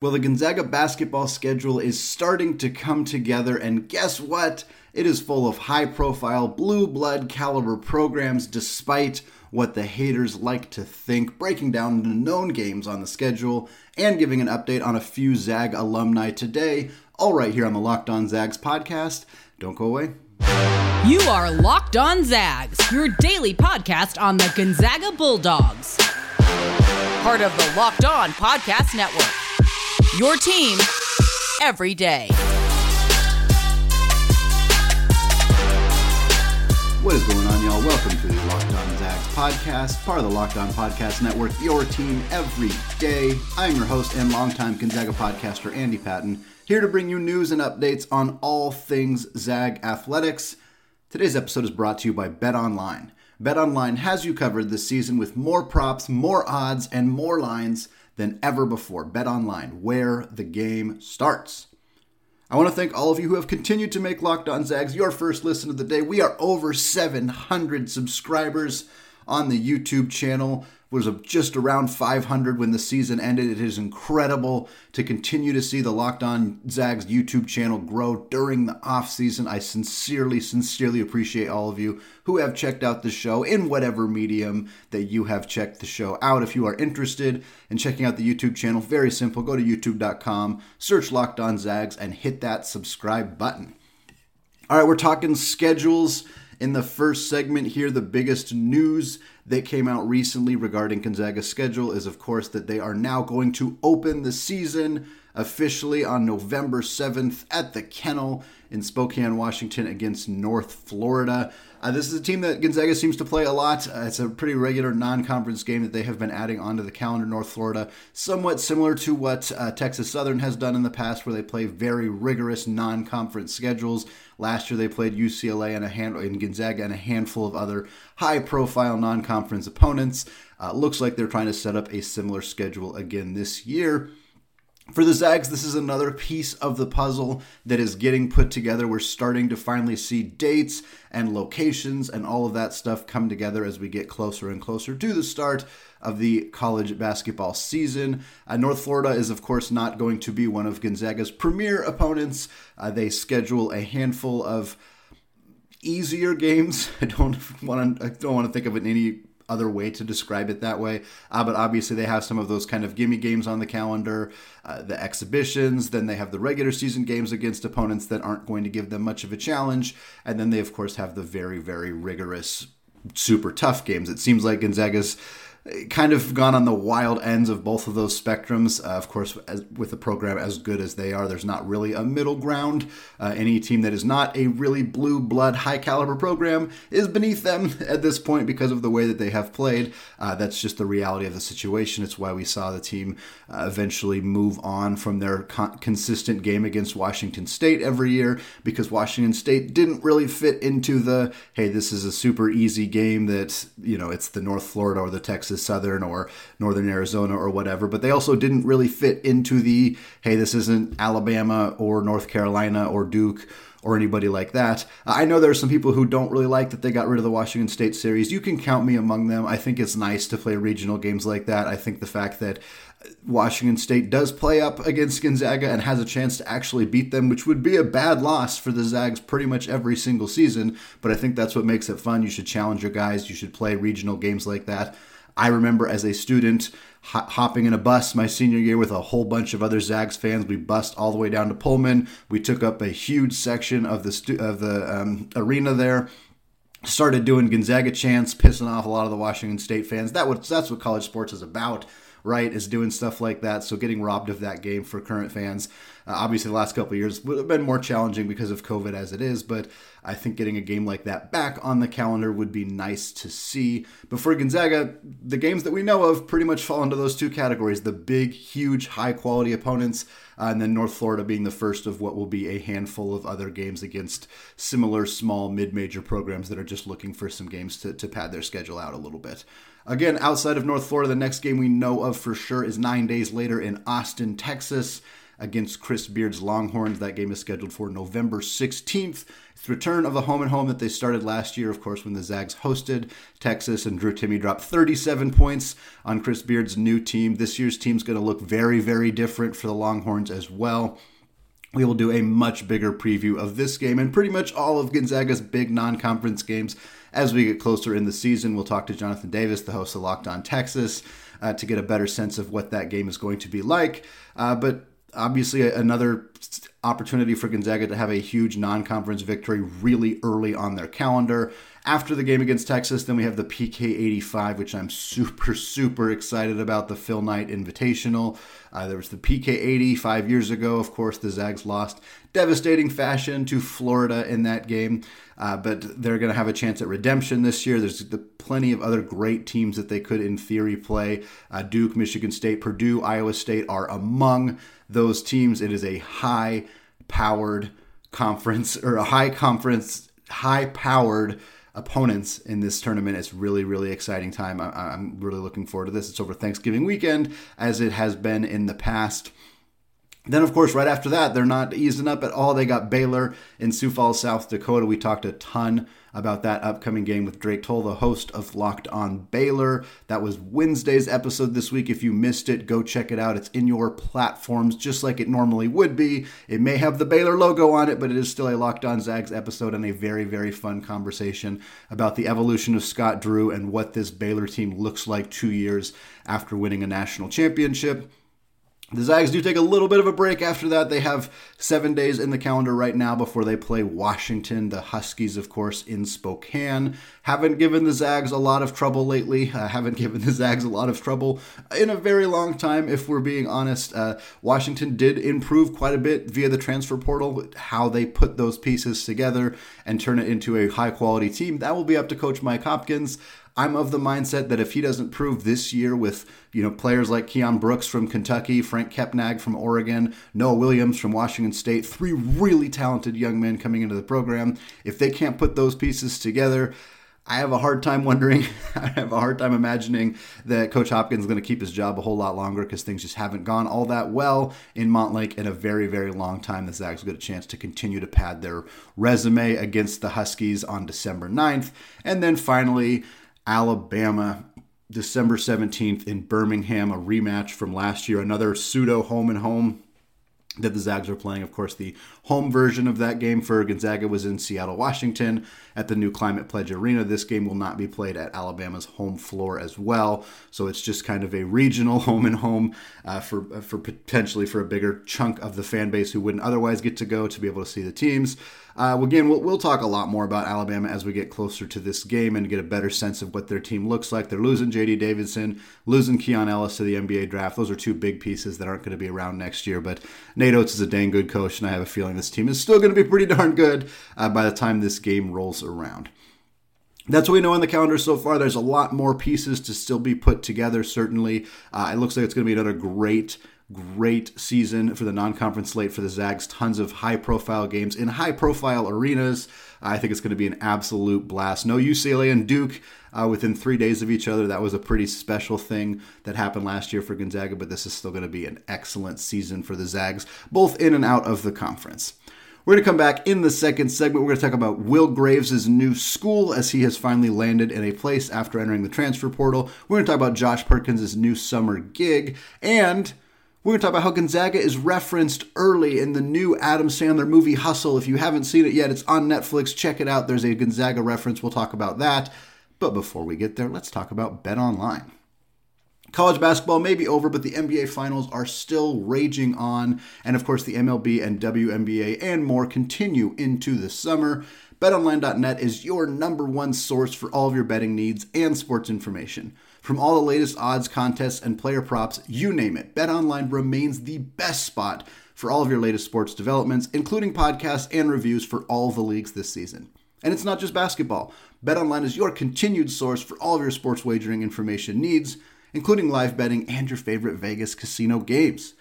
Well, the Gonzaga basketball schedule is starting to come together, and guess what? It is full of high profile, blue blood caliber programs, despite what the haters like to think, breaking down the known games on the schedule, and giving an update on a few Zag alumni today, all right here on the Locked On Zags podcast. Don't go away. You are Locked On Zags, your daily podcast on the Gonzaga Bulldogs. Part of the Locked On Podcast Network. Your team every day. What is going on, y'all? Welcome to the Locked On Zags podcast, part of the Locked On Podcast Network, your team every day. I'm your host and longtime Gonzaga podcaster, Andy Patton, here to bring you news and updates on all things Zag athletics. Today's episode is brought to you by Bet Online. Bet Online has you covered this season with more props, more odds, and more lines than ever before. Bet online, where the game starts. I want to thank all of you who have continued to make Locked On Zags your first listen of the day. We are over 700 subscribers on the YouTube channel was just around 500 when the season ended. It is incredible to continue to see the Locked On Zags YouTube channel grow during the off season. I sincerely, sincerely appreciate all of you who have checked out the show in whatever medium that you have checked the show out. If you are interested in checking out the YouTube channel, very simple. Go to youtube.com, search Locked On Zags, and hit that subscribe button. All right, we're talking schedules in the first segment here, the biggest news that came out recently regarding Gonzaga's schedule is, of course, that they are now going to open the season officially on November 7th at the Kennel in Spokane, Washington against North Florida. Uh, this is a team that Gonzaga seems to play a lot. Uh, it's a pretty regular non conference game that they have been adding onto the calendar. North Florida, somewhat similar to what uh, Texas Southern has done in the past, where they play very rigorous non conference schedules. Last year they played UCLA and a hand in Gonzaga and a handful of other high profile non conference opponents. Uh, looks like they're trying to set up a similar schedule again this year. For the Zags, this is another piece of the puzzle that is getting put together. We're starting to finally see dates and locations and all of that stuff come together as we get closer and closer to the start of the college basketball season. Uh, North Florida is, of course, not going to be one of Gonzaga's premier opponents. Uh, they schedule a handful of easier games. I don't want to. I don't want to think of it in any other way to describe it that way. Uh, but obviously, they have some of those kind of gimme games on the calendar, uh, the exhibitions. Then they have the regular season games against opponents that aren't going to give them much of a challenge. And then they, of course, have the very, very rigorous, super tough games. It seems like Gonzaga's kind of gone on the wild ends of both of those spectrums. Uh, of course, as, with a program as good as they are, there's not really a middle ground. Uh, any team that is not a really blue blood, high caliber program is beneath them at this point because of the way that they have played. Uh, that's just the reality of the situation. It's why we saw the team uh, eventually move on from their con- consistent game against Washington State every year because Washington State didn't really fit into the hey, this is a super easy game that, you know, it's the North Florida or the Texas Southern or Northern Arizona or whatever, but they also didn't really fit into the hey, this isn't Alabama or North Carolina or Duke or anybody like that. I know there are some people who don't really like that they got rid of the Washington State series. You can count me among them. I think it's nice to play regional games like that. I think the fact that Washington State does play up against Gonzaga and has a chance to actually beat them, which would be a bad loss for the Zags pretty much every single season. But I think that's what makes it fun. You should challenge your guys. You should play regional games like that. I remember as a student hopping in a bus my senior year with a whole bunch of other Zags fans. We bussed all the way down to Pullman. We took up a huge section of the stu- of the um, arena there. Started doing Gonzaga chants, pissing off a lot of the Washington State fans. That was that's what college sports is about right, is doing stuff like that. So getting robbed of that game for current fans, uh, obviously the last couple years would have been more challenging because of COVID as it is, but I think getting a game like that back on the calendar would be nice to see. But for Gonzaga, the games that we know of pretty much fall into those two categories: the big, huge, high-quality opponents. Uh, and then North Florida being the first of what will be a handful of other games against similar small mid-major programs that are just looking for some games to, to pad their schedule out a little bit. Again, outside of North Florida, the next game we know of for sure is nine days later in Austin, Texas. Against Chris Beard's Longhorns. That game is scheduled for November 16th. It's the return of the home and home that they started last year, of course, when the Zags hosted Texas and Drew Timme dropped 37 points on Chris Beard's new team. This year's team's going to look very, very different for the Longhorns as well. We will do a much bigger preview of this game and pretty much all of Gonzaga's big non conference games as we get closer in the season. We'll talk to Jonathan Davis, the host of Locked On Texas, uh, to get a better sense of what that game is going to be like. Uh, but obviously, another opportunity for Gonzaga to have a huge non conference victory really early on their calendar. After the game against Texas, then we have the PK 85, which I'm super, super excited about the Phil Knight Invitational. Uh, there was the PK 80 five years ago. Of course, the Zags lost devastating fashion to Florida in that game, uh, but they're going to have a chance at redemption this year. There's the, plenty of other great teams that they could, in theory, play. Uh, Duke, Michigan State, Purdue, Iowa State are among those teams. It is a high powered conference or a high conference, high powered opponents in this tournament. It's really, really exciting time. I, am really looking forward to this. It's over Thanksgiving weekend, as it has been in the past. Then, of course, right after that, they're not easing up at all. They got Baylor in Sioux Falls, South Dakota. We talked a ton about that upcoming game with Drake Toll, the host of Locked On Baylor. That was Wednesday's episode this week. If you missed it, go check it out. It's in your platforms just like it normally would be. It may have the Baylor logo on it, but it is still a Locked On Zags episode and a very, very fun conversation about the evolution of Scott Drew and what this Baylor team looks like two years after winning a national championship. The Zags do take a little bit of a break after that. They have seven days in the calendar right now before they play Washington. The Huskies, of course, in Spokane. Haven't given the Zags a lot of trouble lately. Uh, haven't given the Zags a lot of trouble in a very long time, if we're being honest. Uh, Washington did improve quite a bit via the transfer portal. How they put those pieces together and turn it into a high quality team, that will be up to Coach Mike Hopkins. I'm of the mindset that if he doesn't prove this year with you know players like Keion Brooks from Kentucky, Franck Kepnang from Oregon, Noah Williams from Washington State, three really talented young men coming into the program, if they can't put those pieces together, I have a hard time wondering, I have a hard time imagining that Coach Hopkins is going to keep his job a whole lot longer because things just haven't gone all that well in Montlake in a very, very long time. The Zags will get a chance to continue to pad their resume against the Huskies on December 9th. And then finally, Alabama, December 17th in Birmingham, a rematch from last year, another pseudo home and home that the Zags are playing. Of course, the home version of that game for Gonzaga was in Seattle, Washington at the new Climate Pledge Arena. This game will not be played at Alabama's home floor as well. So it's just kind of a regional home and home uh, for, for potentially for a bigger chunk of the fan base who wouldn't otherwise get to go to be able to see the teams. Uh, again, we'll, we'll talk a lot more about Alabama as we get closer to this game and get a better sense of what their team looks like. They're losing J.D. Davidson, losing Keon Ellis to the NBA draft. Those are two big pieces that aren't going to be around next year. But Nate Oats is a dang good coach, and I have a feeling this team is still going to be pretty darn good uh, by the time this game rolls around. That's what we know on the calendar so far. There's a lot more pieces to still be put together, certainly. Uh, it looks like it's going to be another great great season for the non-conference slate for the Zags. Tons of high-profile games in high-profile arenas. I think it's going to be an absolute blast. No UCLA and Duke uh, within three days of each other. That was a pretty special thing that happened last year for Gonzaga, but this is still going to be an excellent season for the Zags, both in and out of the conference. We're going to come back in the second segment. We're going to talk about Will Graves' new school as he has finally landed in a place after entering the transfer portal. We're going to talk about Josh Perkins' new summer gig and we're going to talk about how Gonzaga is referenced early in the new Adam Sandler movie Hustle. If you haven't seen it yet, it's on Netflix. Check it out. There's a Gonzaga reference. We'll talk about that. But before we get there, let's talk about Bet Online. College basketball may be over, but the NBA finals are still raging on. And of course, the MLB and WNBA and more continue into the summer. BetOnline.net is your number one source for all of your betting needs and sports information. From all the latest odds, contests, and player props, you name it, BetOnline remains the best spot for all of your latest sports developments, including podcasts and reviews for all the leagues this season. And it's not just basketball. BetOnline is your continued source for all of your sports wagering information needs, including live betting and your favorite Vegas casino games.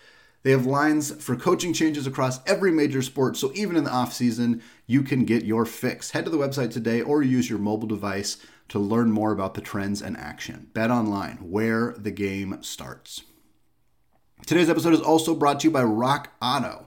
They have lines for coaching changes across every major sport, so even in the off-season, you can get your fix. Head to the website today or use your mobile device to learn more about the trends and action. Bet online, where the game starts. Today's episode is also brought to you by Rock Auto.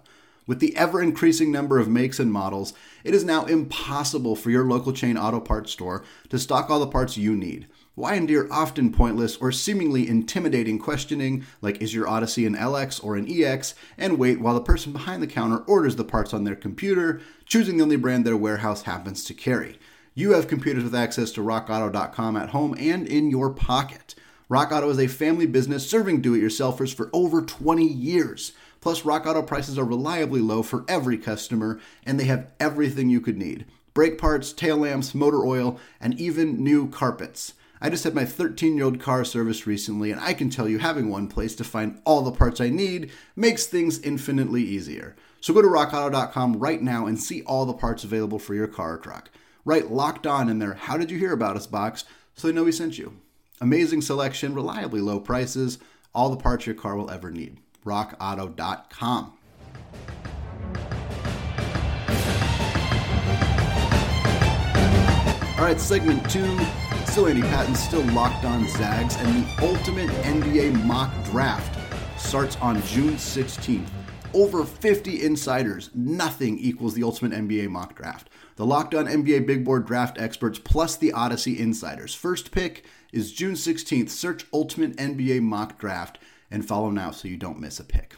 With the ever increasing number of makes and models, it is now impossible for your local chain auto parts store to stock all the parts you need. Why endure often pointless or seemingly intimidating questioning, like is your Odyssey an LX or an EX, and wait while the person behind the counter orders the parts on their computer, choosing the only brand their warehouse happens to carry? You have computers with access to rockauto.com at home and in your pocket. Rock Auto is a family business serving do it yourselfers for over 20 years. Plus, Rock Auto prices are reliably low for every customer, and they have everything you could need brake parts, tail lamps, motor oil, and even new carpets. I just had my 13 year old car serviced recently, and I can tell you having one place to find all the parts I need makes things infinitely easier. So go to rockauto.com right now and see all the parts available for your car or truck. Write locked on in their How Did You Hear About Us box so they know we sent you. Amazing selection, reliably low prices, all the parts your car will ever need rockauto.com. All right, segment two. Still Andy Patton, still locked on Zags, and the ultimate NBA mock draft starts on June 16th. Over 50 insiders. Nothing equals the ultimate NBA mock draft. The Locked On NBA Big Board draft experts plus the Odyssey insiders. First pick is June 16th. Search Ultimate NBA mock draft and follow now so you don't miss a pick.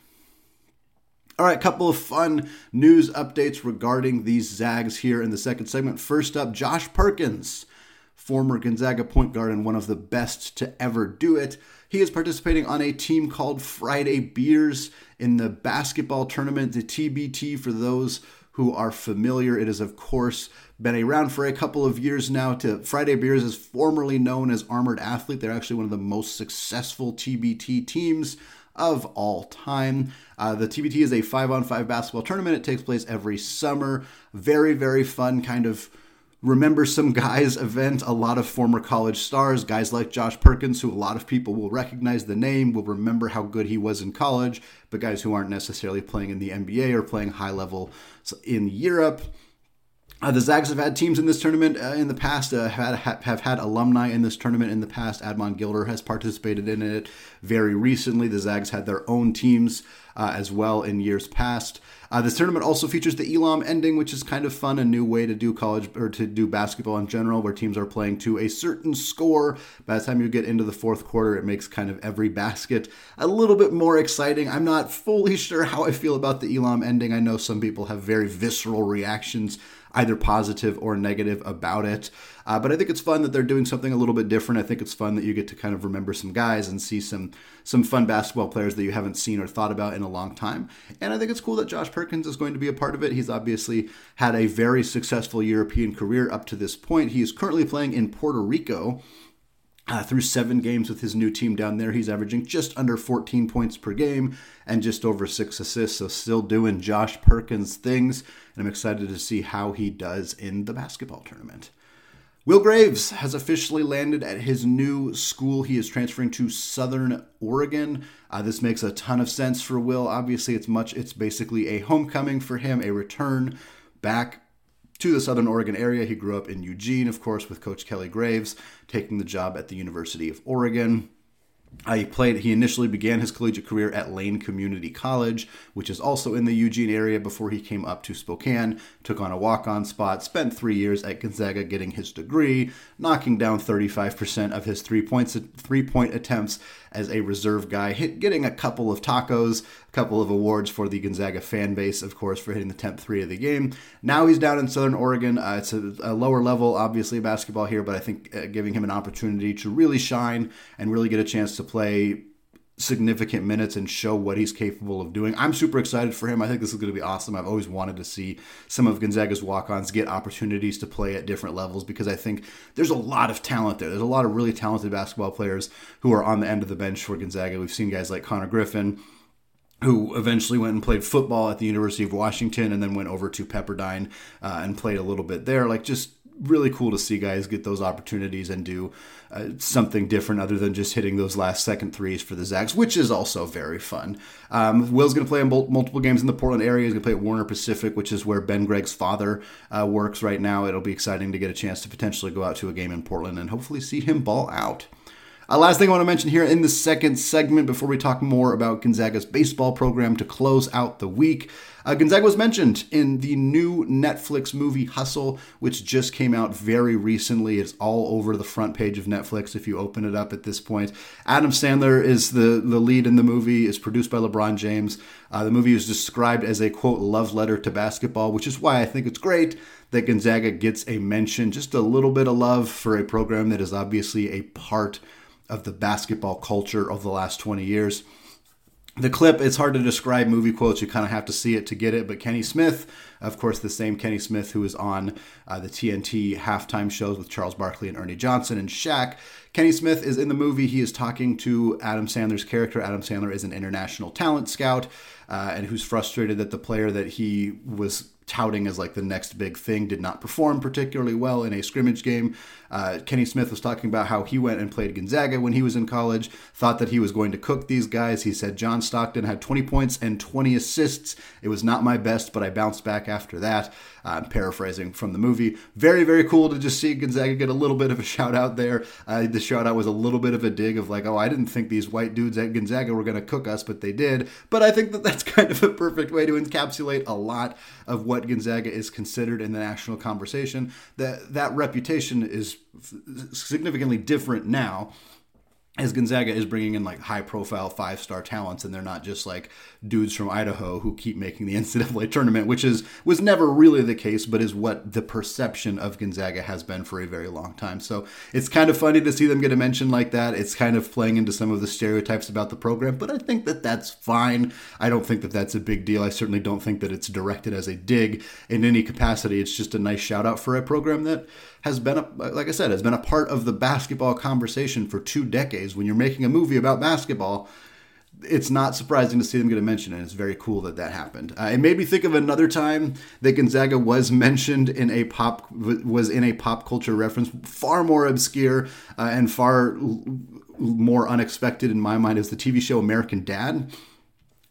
All right, a couple of fun news updates regarding these Zags here in the second segment. First up, Josh Perkins, former Gonzaga point guard and one of the best to ever do it. He is participating on a team called Friday Beers in the basketball tournament, the TBT for those who are familiar. It is, of course, been around for a couple of years now. To Friday Beers is formerly known as Armored Athlete. They're actually one of the most successful TBT teams of all time. Uh, the TBT is a five on five basketball tournament. It takes place every summer. Very, very fun kind of remember some guys event a lot of former college stars guys like josh perkins who a lot of people will recognize the name will remember how good he was in college but guys who aren't necessarily playing in the nba or playing high level in europe uh, the Zags have had teams in this tournament uh, in the past, uh, had, have had alumni in this tournament in the past. Admon Gilder has participated in it very recently. The Zags had their own teams uh, as well in years past. Uh, this tournament also features the Elam ending, which is kind of fun, a new way to do college or to do basketball in general, where teams are playing to a certain score. By the time you get into the fourth quarter, it makes kind of every basket a little bit more exciting. I'm not fully sure how I feel about the Elam ending. I know some people have very visceral reactions either positive or negative about it. Uh, but I think it's fun that they're doing something a little bit different. I think it's fun that you get to kind of remember some guys and see some some fun basketball players that you haven't seen or thought about in a long time. And I think it's cool that Josh Perkins is going to be a part of it. He's obviously had a very successful European career up to this point. He is currently playing in Puerto Rico. Uh, through seven games with his new team down there, he's averaging just under 14 points per game and just over six assists. So, still doing Josh Perkins things. And I'm excited to see how he does in the basketball tournament. Will Graves has officially landed at his new school. He is transferring to Southern Oregon. Uh, this makes a ton of sense for Will. Obviously, it's much. It's basically a homecoming for him, a return back to the Southern Oregon area. He grew up in Eugene, of course, with Coach Kelly Graves, taking the job at the University of Oregon. Uh, he played. He initially began his collegiate career at Lane Community College, which is also in the Eugene area. Before he came up to Spokane, took on a walk-on spot, spent three years at Gonzaga, getting his degree, knocking down 35% of his three points three-point attempts as a reserve guy, hit, getting a couple of tacos, a couple of awards for the Gonzaga fan base, of course, for hitting the 10th three of the game. Now he's down in Southern Oregon. Uh, it's a, a, lower level, obviously, basketball here, but I think uh, giving him an opportunity to really shine and really get a chance to play significant minutes and show what he's capable of doing. I'm super excited for him. I think this is going to be awesome. I've always wanted to see some of Gonzaga's walk-ons get opportunities to play at different levels because I think there's a lot of talent there. There's a lot of really talented basketball players who are on the end of the bench for Gonzaga. We've seen guys like Connor Griffin who eventually went and played football at the University of Washington and then went over to Pepperdine uh, and played a little bit there. Like just really cool to see guys get those opportunities and do uh, something different other than just hitting those last second threes for the Zags, which is also very fun. Um, Will's going to play in multiple games in the Portland area. He's going to play at Warner Pacific, which is where Ben Gregg's father uh, works right now. It'll be exciting to get a chance to potentially go out to a game in Portland and hopefully see him ball out. Uh, last thing I want to mention here in the second segment before we talk more about Gonzaga's baseball program to close out the week. Uh, Gonzaga was mentioned in the new Netflix movie Hustle, which just came out very recently. It's all over the front page of Netflix if you open it up at this point. Adam Sandler is the, the lead in the movie, is produced by LeBron James. Uh, the movie is described as a quote love letter to basketball, which is why I think it's great that Gonzaga gets a mention, just a little bit of love for a program that is obviously a part of the basketball culture of the last 20 years. The clip it's hard to describe movie quotes. You kind of have to see it to get it but kenny smith of course the same kenny smith who was on uh, the tnt halftime shows with charles barkley and ernie johnson and Shaq. kenny smith is in the movie. He is talking to adam sandler's character. Adam sandler is an international talent scout uh, and who's frustrated that the player that he was touting as like the next big thing did not perform particularly well in a scrimmage game. Uh, Kenny Smith was talking about how he went and played Gonzaga when he was in college, thought that he was going to cook these guys. He said John Stockton had 20 points and 20 assists. It was not my best, but I bounced back after that. Uh, I'm paraphrasing from the movie. Very, very cool to just see Gonzaga get a little bit of a shout out there. Uh, the shout out was a little bit of a dig of like, oh, I didn't think these white dudes at Gonzaga were going to cook us, but they did. But I think that that's kind of a perfect way to encapsulate a lot of what Gonzaga is considered in the national conversation. That that reputation is significantly different now as Gonzaga is bringing in like high profile five star talents and they're not just like dudes from Idaho who keep making the NCAA tournament, which is was never really the case, but is what the perception of Gonzaga has been for a very long time. So it's kind of funny to see them get a mention like that. It's kind of playing into some of the stereotypes about the program, but I think that that's fine. I don't think that that's a big deal. I certainly don't think that it's directed as a dig in any capacity. It's just a nice shout out for a program that has been a, like I said, has been a part of the basketball conversation for two decades. When you're making a movie about basketball, it's not surprising to see them get a mention, and it's very cool that that happened. Uh, it made me think of another time that Gonzaga was mentioned in a pop was in a pop culture reference, far more obscure uh, and far more unexpected in my mind, is the TV show American Dad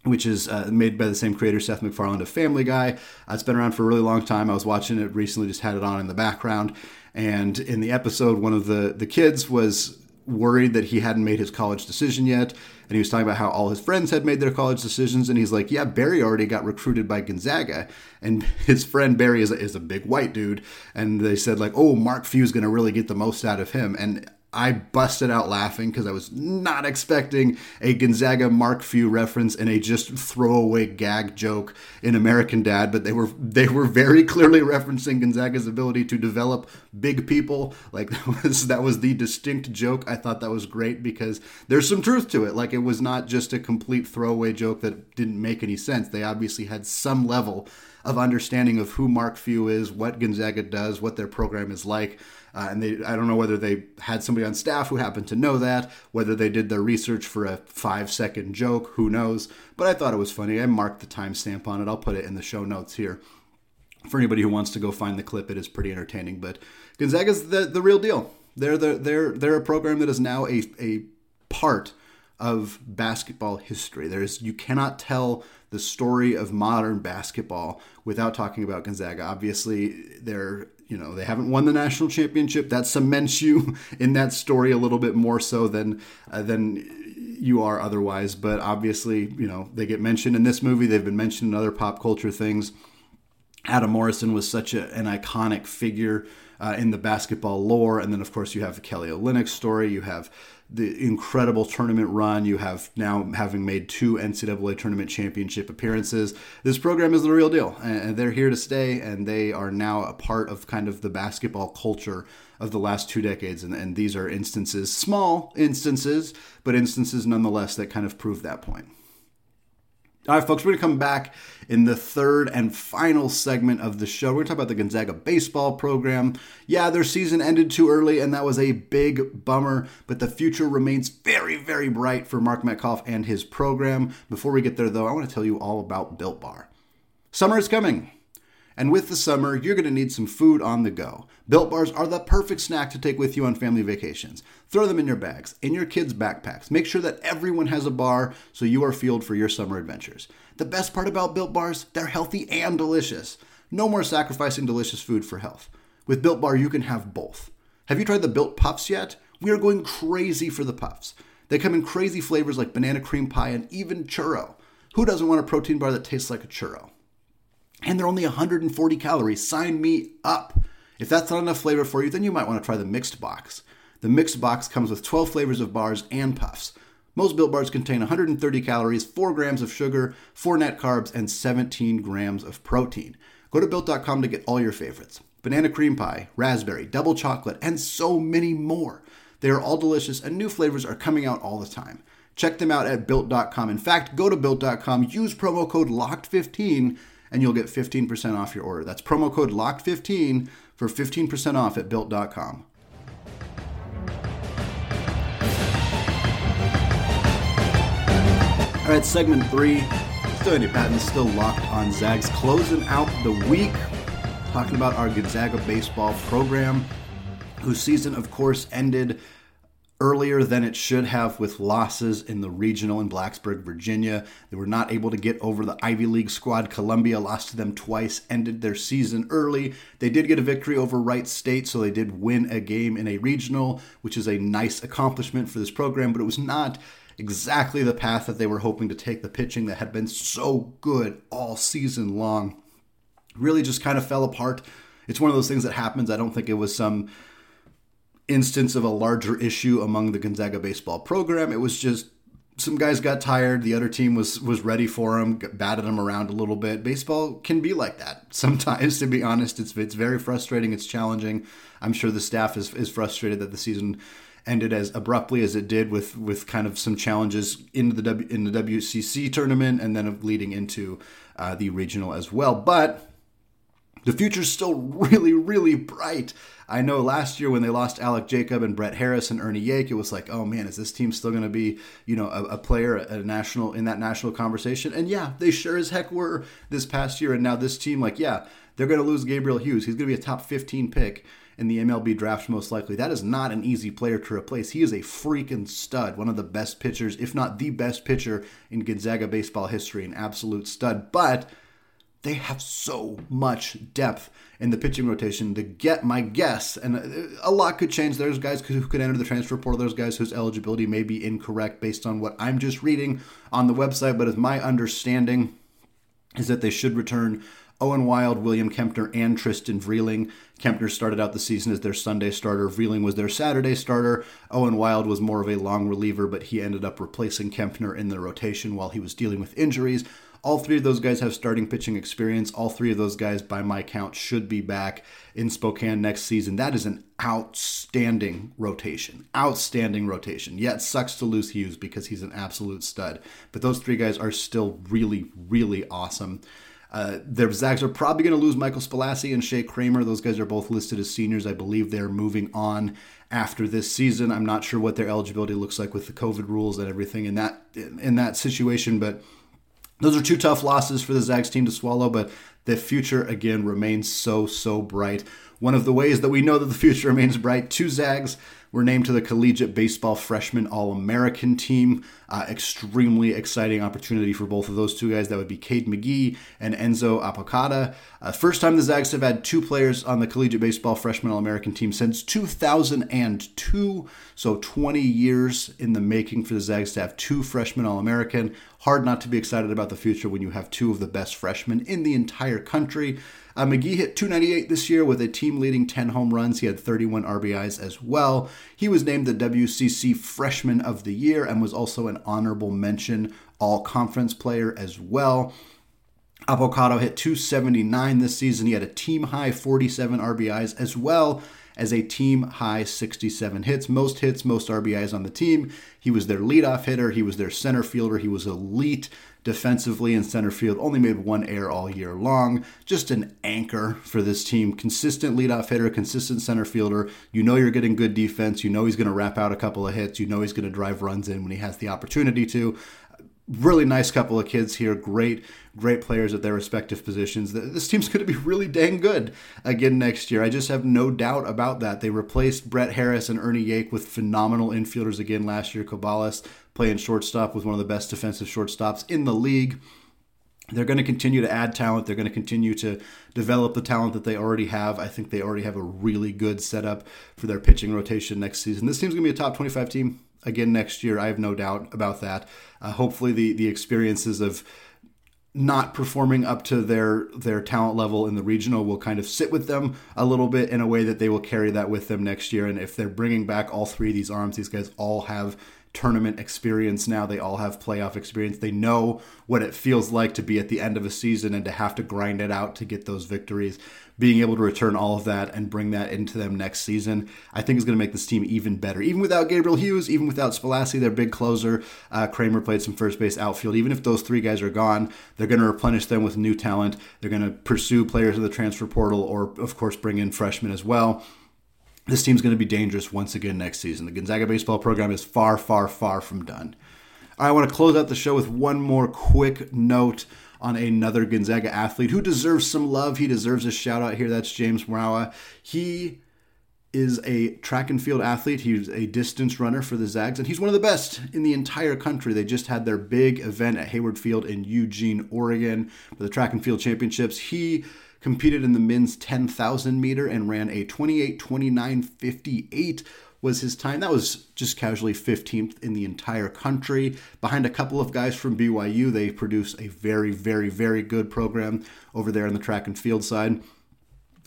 which is uh, made by the same creator, Seth MacFarlane of Family Guy. Uh, it's been around for a really long time. I was watching it recently, just had it on in the background. And in the episode, one of the, the kids was worried that he hadn't made his college decision yet. And he was talking about how all his friends had made their college decisions. And he's like, Yeah, Barry already got recruited by Gonzaga. And his friend Barry is a, is a big white dude. And they said, like, oh, Mark Few's going to really get the most out of him. And I busted out laughing because I was not expecting a Gonzaga Mark Few reference and a just throwaway gag joke in American Dad, but they were they were very clearly referencing Gonzaga's ability to develop big people. Like that was that was the distinct joke. I thought that was great because there's some truth to it. Like it was not just a complete throwaway joke that didn't make any sense. They obviously had some level of understanding of who Mark Few is, what Gonzaga does, what their program is like. Uh, and they, I don't know whether they had somebody on staff who happened to know that, whether they did their research for a five second joke, who knows. But I thought it was funny. I marked the timestamp on it. I'll put it in the show notes here. For anybody who wants to go find the clip, it is pretty entertaining. But Gonzaga's the, the real deal. They're, the, they're, they're a program that is now a, a part of basketball history. There's you cannot tell the story of modern basketball without talking about Gonzaga. Obviously, they're you know they haven't won the national championship. That cements you in that story a little bit more so than uh, than you are otherwise. But obviously, you know they get mentioned in this movie. They've been mentioned in other pop culture things. Adam Morrison was such a, an iconic figure uh, in the basketball lore, and then of course you have the Kelly Olynyk story. You have the incredible tournament run. You have now having made two NCAA tournament championship appearances. This program is the real deal, and they're here to stay, and they are now a part of kind of the basketball culture of the last two decades. And, and these are instances, small instances, but instances nonetheless that kind of prove that point. All right, folks, we're going to come back in the third and final segment of the show. We're going to talk about the Gonzaga baseball program. Yeah, their season ended too early, and that was a big bummer, but the future remains very, very bright for Mark Machtolf and his program. Before we get there, though, I want to tell you all about Built Bar. Summer is coming. And with the summer, you're going to need some food on the go. Built bars are the perfect snack to take with you on family vacations. Throw them in your bags, in your kids' backpacks. Make sure that everyone has a bar so you are fueled for your summer adventures. The best part about Built bars, they're healthy and delicious. No more sacrificing delicious food for health. With Built Bar, you can have both. Have you tried the Built Puffs yet? We are going crazy for the puffs. They come in crazy flavors like banana cream pie and even churro. Who doesn't want a protein bar that tastes like a churro? And they're only 140 calories. Sign me up. If that's not enough flavor for you, then you might want to try the mixed box. The mixed box comes with 12 flavors of bars and puffs. Most Built Bars contain 130 calories, 4 grams of sugar, 4 net carbs, and 17 grams of protein. Go to Built.com to get all your favorites banana cream pie, raspberry, double chocolate, and so many more. They are all delicious, and new flavors are coming out all the time. Check them out at Built.com. In fact, go to Built.com, use promo code LOCKED15, and you'll get 15% off your order. That's promo code LOCKED15 for 15% off at Built.com. All right, segment three. Still Andy Patton, still locked on Zags. Closing out the week, talking about our Gonzaga baseball program, whose season, of course, ended earlier than it should have with losses in the regional in Blacksburg, Virginia. They were not able to get over the Ivy League squad. Columbia lost to them twice, ended their season early. They did get a victory over Wright State, so they did win a game in a regional, which is a nice accomplishment for this program, but it was not exactly the path that they were hoping to take the pitching that had been so good all season long. Really just kind of fell apart. It's one of those things that happens. I don't think it was some instance of a larger issue among the Gonzaga baseball program. It was just some guys got tired. The other team was was ready for them, batted them around a little bit. Baseball can be like that sometimes. To be honest, it's it's very frustrating. It's challenging. I'm sure the staff is is frustrated that the season ended as abruptly as it did with with kind of some challenges in the w, in the WCC tournament and then leading into uh, the regional as well. But the future's still really, really bright. I know last year when they lost Alek Jacob and Brett Harris and Ernie Yake, it was like, oh man, is this team still going to be, you know, a, a, player a national in that national conversation? And yeah, they sure as heck were this past year. And now this team, like, yeah, they're going to lose Gabriel Hughes. He's going to be a top 15 pick in the MLB draft most likely. That is not an easy player to replace. He is a freaking stud, one of the best pitchers, if not the best pitcher in Gonzaga baseball history, an absolute stud. But they have so much depth in the pitching rotation to get my guess. And uh, a lot could change. There's guys who could enter the transfer portal. There's guys whose eligibility may be incorrect based on what I'm just reading on the website. But as my understanding is that they should return Owen Wild, William Kempner, and Trystan Vrieling. Kempner started out the season as their Sunday starter. Vreeling was their Saturday starter. Owen Wild was more of a long reliever, but he ended up replacing Kempner in the rotation while he was dealing with injuries. All three of those guys have starting pitching experience. All three of those guys, by my count, should be back in Spokane next season. That is an outstanding rotation. Outstanding rotation. Yeah, sucks to lose Hughes because he's an absolute stud. But those three guys are still really, really awesome. Uh, their Zags are probably going to lose Michael Spellacy and Shea Kramer. Those guys are both listed as seniors. I believe they're moving on after this season. I'm not sure what their eligibility looks like with the COVID rules and everything in that in that situation, but those are two tough losses for the Zags team to swallow, but the future again remains so, so bright. One of the ways that we know that the future remains bright, two Zags were named to the Collegiate Baseball Freshman All American team. Uh, extremely exciting opportunity for both of those two guys. That would be Cade McGee and Enzo Apodaca. Uh, first time the Zags have had two players on the Collegiate Baseball Freshman All American team since 2002. So 20 years in the making for the Zags to have two freshmen All American. Hard not to be excited about the future when you have two of the best freshmen in the entire country. Uh, McGee hit 298 this year with a team leading 10 home runs. He had 31 RBIs as well. He was named the WCC Freshman of the Year and was also an honorable mention All Conference player as well. Apodaca hit 279 this season. He had a team high 47 RBIs as well as a team high 67 hits, most hits, most RBIs on the team. He was their leadoff hitter, he was their center fielder, he was elite defensively in center field, only made one error all year long. Just an anchor for this team. Consistent leadoff hitter, consistent center fielder. You know you're getting good defense. You know he's going to wrap out a couple of hits. You know he's going to drive runs in when he has the opportunity to really nice couple of kids here. Great, great players at their respective positions. This team's going to be really dang good again next year. I just have no doubt about that. They replaced Brett Harris and Ernie Yake with phenomenal infielders again last year. Cabalas playing shortstop with one of the best defensive shortstops in the league. they're going to continue to add talent. They're going to continue to develop the talent that they already have. I think they already have a really good setup for their pitching rotation next season. This team's going to be a top 25 team again next year. I have no doubt about that. Uh, hopefully, the the experiences of not performing up to their their talent level in the regional will kind of sit with them a little bit in a way that they will carry that with them next year. And if they're bringing back all three of these arms, these guys all have tournament experience now. They all have playoff experience. They know what it feels like to be at the end of a season and to have to grind it out to get those victories. Being able to return all of that and bring that into them next season, I think is going to make this team even better. Even without Gabriel Hughes, even without Spellacy, their big closer, uh, Kramer played some first base outfield. Even if those three guys are gone, they're going to replenish them with new talent. They're going to pursue players in the transfer portal or, of course, bring in freshmen as well this team's going to be dangerous once again next season. The Gonzaga baseball program is far, far, far from done. I want to close out the show with one more quick note on another Gonzaga athlete who deserves some love. He deserves a shout out here. That's James Mwaura. He is a track and field athlete. He's a distance runner for the Zags, and he's one of the best in the entire country. They just had their big event at Hayward Field in Eugene, Oregon for the track and field championships. He competed in the men's 10,000 meter and ran a 28 29 58 was his time. That was just casually 15th in the entire country. Behind a couple of guys from BYU, they produce a very, very, very good program over there on the track and field side.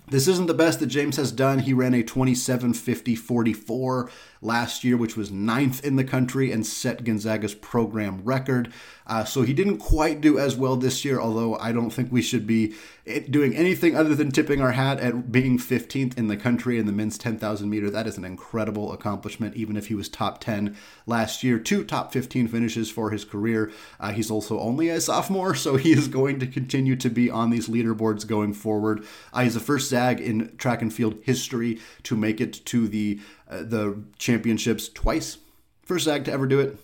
This isn't the best that James has done. He ran a 27 50 44 last year, which was ninth in the country and set Gonzaga's program record. Uh, so he didn't quite do as well this year, although I don't think we should be eh, doing anything other than tipping our hat at being 15th in the country in the men's 10,000 meter. That is an incredible accomplishment, even if he was top 10 last year. Two top 15 finishes for his career. Uh, he's also only a sophomore, so he is going to continue to be on these leaderboards going forward. Uh, he's the first Zag in track and field history to make it to the the championships twice. First Zag to ever do it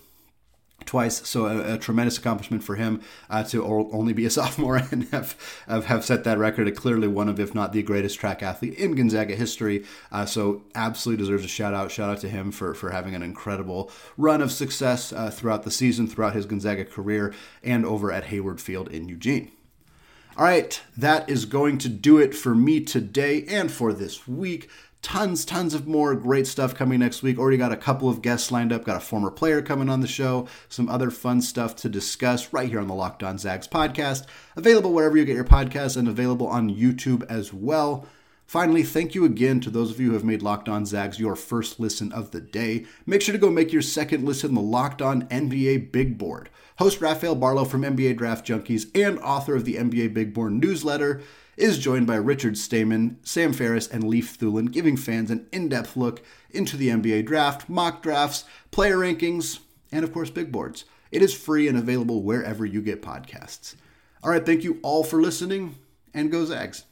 twice. So a, a, tremendous accomplishment for him uh, to only be a sophomore and have, have, have set that record. Clearly one of, if not the greatest track athlete in Gonzaga history. Uh, so absolutely deserves a shout out. Shout out to him for for having an incredible run of success uh, throughout the season, throughout his Gonzaga career, and over at Hayward Field in Eugene. All right, that is going to do it for me today and for this week tons, tons of more great stuff coming next week. Already got a couple of guests lined up, got a former player coming on the show, some other fun stuff to discuss right here on the Locked On Zags podcast. Available wherever you get your podcasts and available on YouTube as well. Finally, thank you again to those of you who have made Locked On Zags your first listen of the day. Make sure to go make your second listen the Locked On NBA Big Board. Host Rafael Barlow from NBA Draft Junkies and author of the NBA Big Board newsletter is joined by Richard Stayman, Sam Ferris, and Leif Thulin, giving fans an in depth look into the NBA draft, mock drafts, player rankings, and of course, big boards. It is free and available wherever you get podcasts. All right, thank you all for listening, and go Zags.